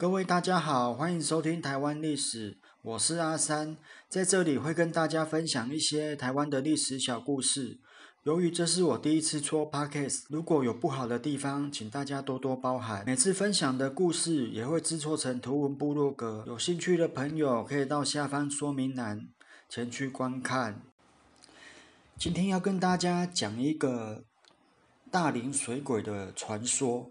各位大家好，欢迎收听台湾历史，我是阿三，在这里会跟大家分享一些台湾的历史小故事。由于这是我第一次做 podcast，如果有不好的地方，请大家多多包涵。每次分享的故事也会制作成图文部落格，有兴趣的朋友可以到下方说明栏前去观看。今天要跟大家讲一个大林水鬼的传说。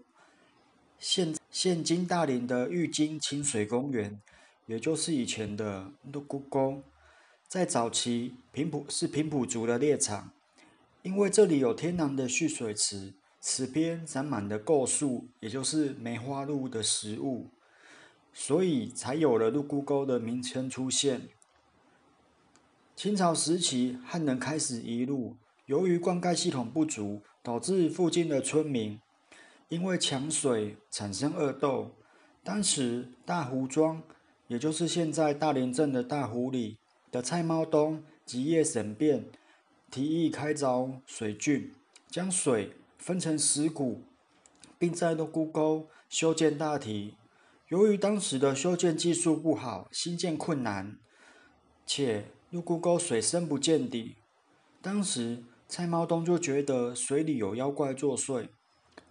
现现今大林的玉京清水公园，也就是以前的鹿谷沟，在早期平埔是平埔族的猎场，因为这里有天然的蓄水池，池边长满了构树，也就是梅花鹿的食物，所以才有了鹿谷沟的名称出现。清朝时期，汉人开始移入，由于灌溉系统不足，导致附近的村民。因为抢水产生恶斗，当时大湖庄，也就是现在大林镇的大湖里的蔡茂东及叶沈变提议开凿水郡，将水分成十股，并在鹿谷沟修建大堤。由于当时的修建技术不好，新建困难，且鹿谷沟水深不见底，当时蔡茂东就觉得水里有妖怪作祟。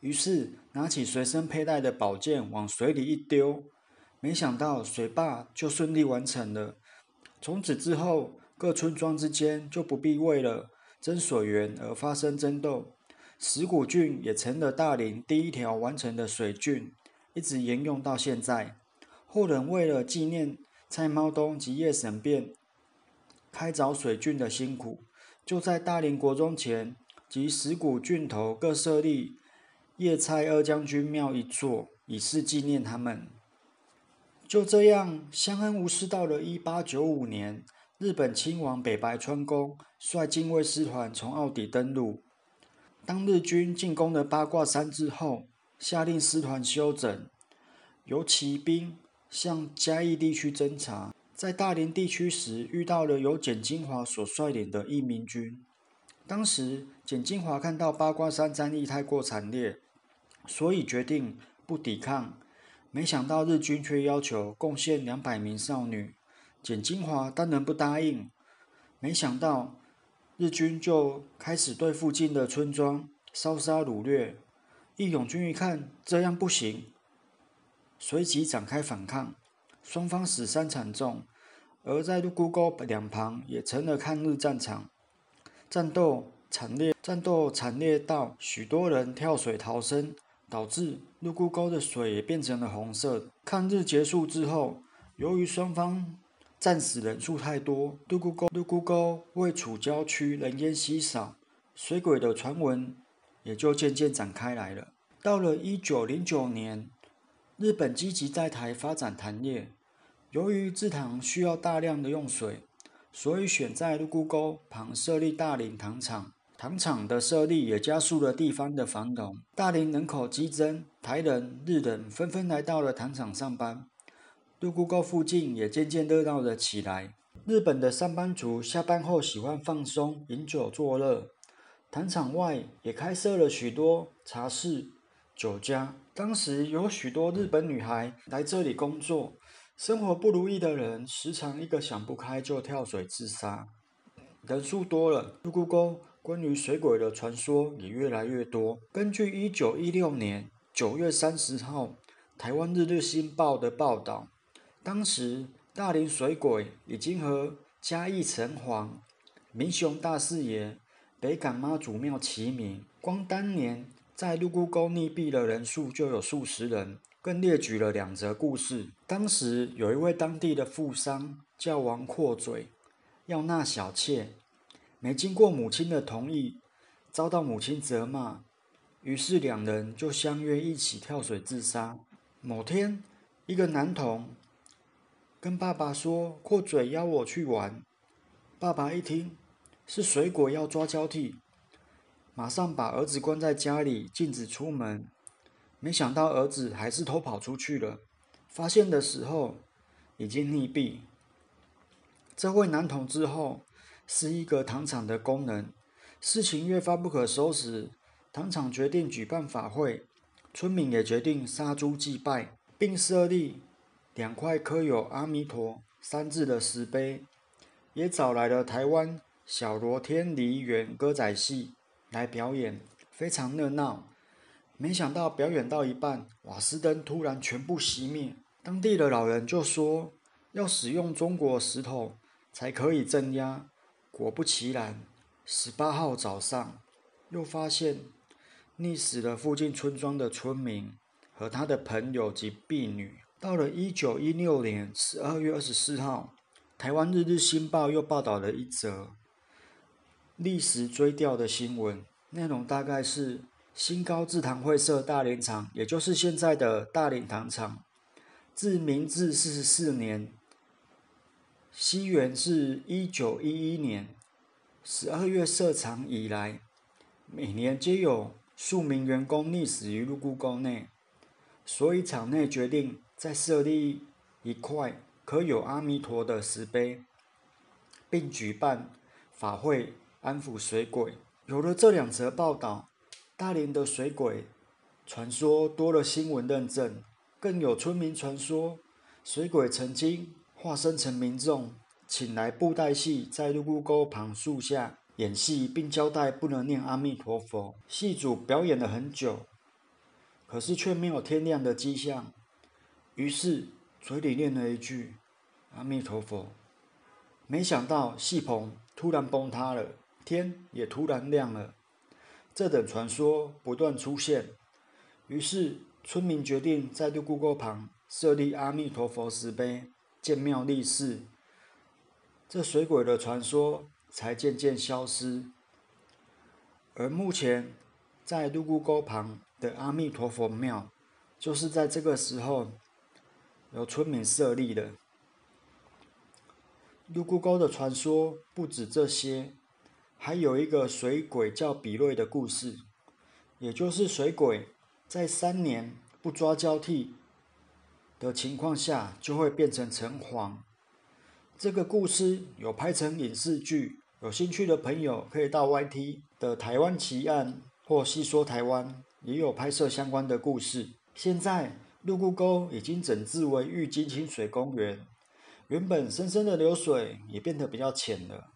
于是拿起随身佩戴的宝剑往水里一丢，没想到水坝就顺利完成了。从此之后，各村庄之间就不必为了争水源而发生争斗。石鼓郡也成了大林第一条完成的水郡，一直沿用到现在。后人为了纪念蔡茂东及叶沈变开凿水郡的辛苦，就在大林国中前及石鼓郡头各设立。叶蔡二将军庙一座，以示纪念他们。就这样，相安无事。到了一八九五年，日本亲王北白川宫率近卫师团从奥底登陆。当日军进攻了八卦山之后，下令师团休整，由骑兵向嘉义地区侦查。在大林地区时，遇到了由简金华所率领的义民军。当时，简金华看到八卦山战役太过惨烈。所以决定不抵抗，没想到日军却要求贡献两百名少女，简金华当然不答应。没想到日军就开始对附近的村庄烧杀掳掠，义勇军一看这样不行，随即展开反抗，双方死伤惨重，而在鹿谷沟两旁也成了抗日战场，战斗惨烈，战斗惨烈到许多人跳水逃生。导致鹿谷沟的水也变成了红色。抗日结束之后，由于双方战死人数太多，鹿谷沟鹿谷沟位处郊区，人烟稀少，水鬼的传闻也就渐渐展开来了。到了一九零九年，日本积极在台发展糖业，由于制糖需要大量的用水，所以选在鹿谷沟旁设立大林糖厂。糖厂的设立也加速了地方的繁荣，大林人口激增，台人、日人纷纷来到了糖厂上班，鹿姑沟附近也渐渐热闹了起来。日本的上班族下班后喜欢放松、饮酒作乐，糖厂外也开设了许多茶室、酒家。当时有许多日本女孩来这里工作，生活不如意的人时常一个想不开就跳水自杀，人数多了，鹿姑沟。关于水鬼的传说也越来越多。根据一九一六年九月三十号台湾日日新报的报道，当时大林水鬼已经和嘉义城隍、明雄大四爷、北港妈祖庙齐名。光当年在鹿姑沟溺毙的人数就有数十人，更列举了两则故事。当时有一位当地的富商叫王阔嘴，要纳小妾。没经过母亲的同意，遭到母亲责骂，于是两人就相约一起跳水自杀。某天，一个男童跟爸爸说：“阔嘴邀我去玩。”爸爸一听是水果要抓交替，马上把儿子关在家里，禁止出门。没想到儿子还是偷跑出去了，发现的时候已经溺毙。这位男童之后。是一个糖厂的工人，事情越发不可收拾，糖厂决定举办法会，村民也决定杀猪祭拜，并设立两块刻有“阿弥陀”三字的石碑，也找来了台湾小罗天梨园歌仔戏来表演，非常热闹。没想到表演到一半，瓦斯灯突然全部熄灭。当地的老人就说要使用中国石头才可以镇压。果不其然，十八号早上又发现溺死了附近村庄的村民和他的朋友及婢女。到了一九一六年十二月二十四号，台湾日日新报又报道了一则历史追悼的新闻，内容大概是。新高制糖会社大连厂，也就是现在的大连糖厂，自明治四十四年（西元是一九一一年）十二月设厂以来，每年皆有数名员工溺死于入谷沟内，所以厂内决定再设立一块刻有阿弥陀的石碑，并举办法会安抚水鬼。有了这两则报道。大连的水鬼传说多了新闻认证，更有村民传说，水鬼曾经化身成民众，请来布袋戏在鹿谷沟旁树下演戏，并交代不能念阿弥陀佛。戏主表演了很久，可是却没有天亮的迹象，于是嘴里念了一句阿弥陀佛，没想到戏棚突然崩塌了，天也突然亮了。这等传说不断出现，于是村民决定在鹿谷沟旁设立阿弥陀佛石碑，建庙立寺，这水鬼的传说才渐渐消失。而目前在鹿谷沟旁的阿弥陀佛庙，就是在这个时候由村民设立的。鹿谷沟的传说不止这些。还有一个水鬼叫比瑞的故事，也就是水鬼在三年不抓交替的情况下，就会变成城隍。这个故事有拍成影视剧，有兴趣的朋友可以到 YT 的台湾奇案或细说台湾，也有拍摄相关的故事。现在鹿谷沟已经整治为玉金清水公园，原本深深的流水也变得比较浅了。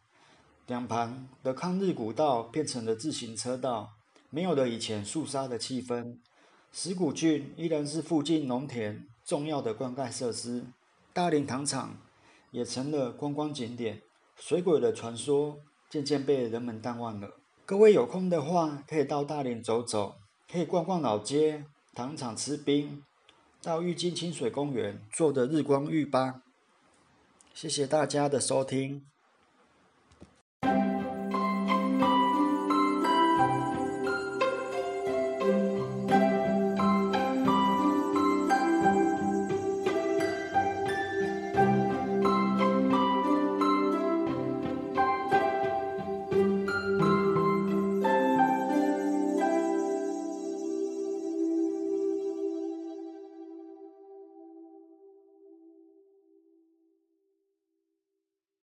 两旁的抗日古道变成了自行车道，没有了以前肃杀的气氛。石鼓郡依然是附近农田重要的灌溉设施，大林糖厂也成了观光景点。水鬼的传说渐渐被人们淡忘了。各位有空的话，可以到大林走走，可以逛逛老街、糖厂吃冰，到玉京清水公园坐着日光浴吧。谢谢大家的收听。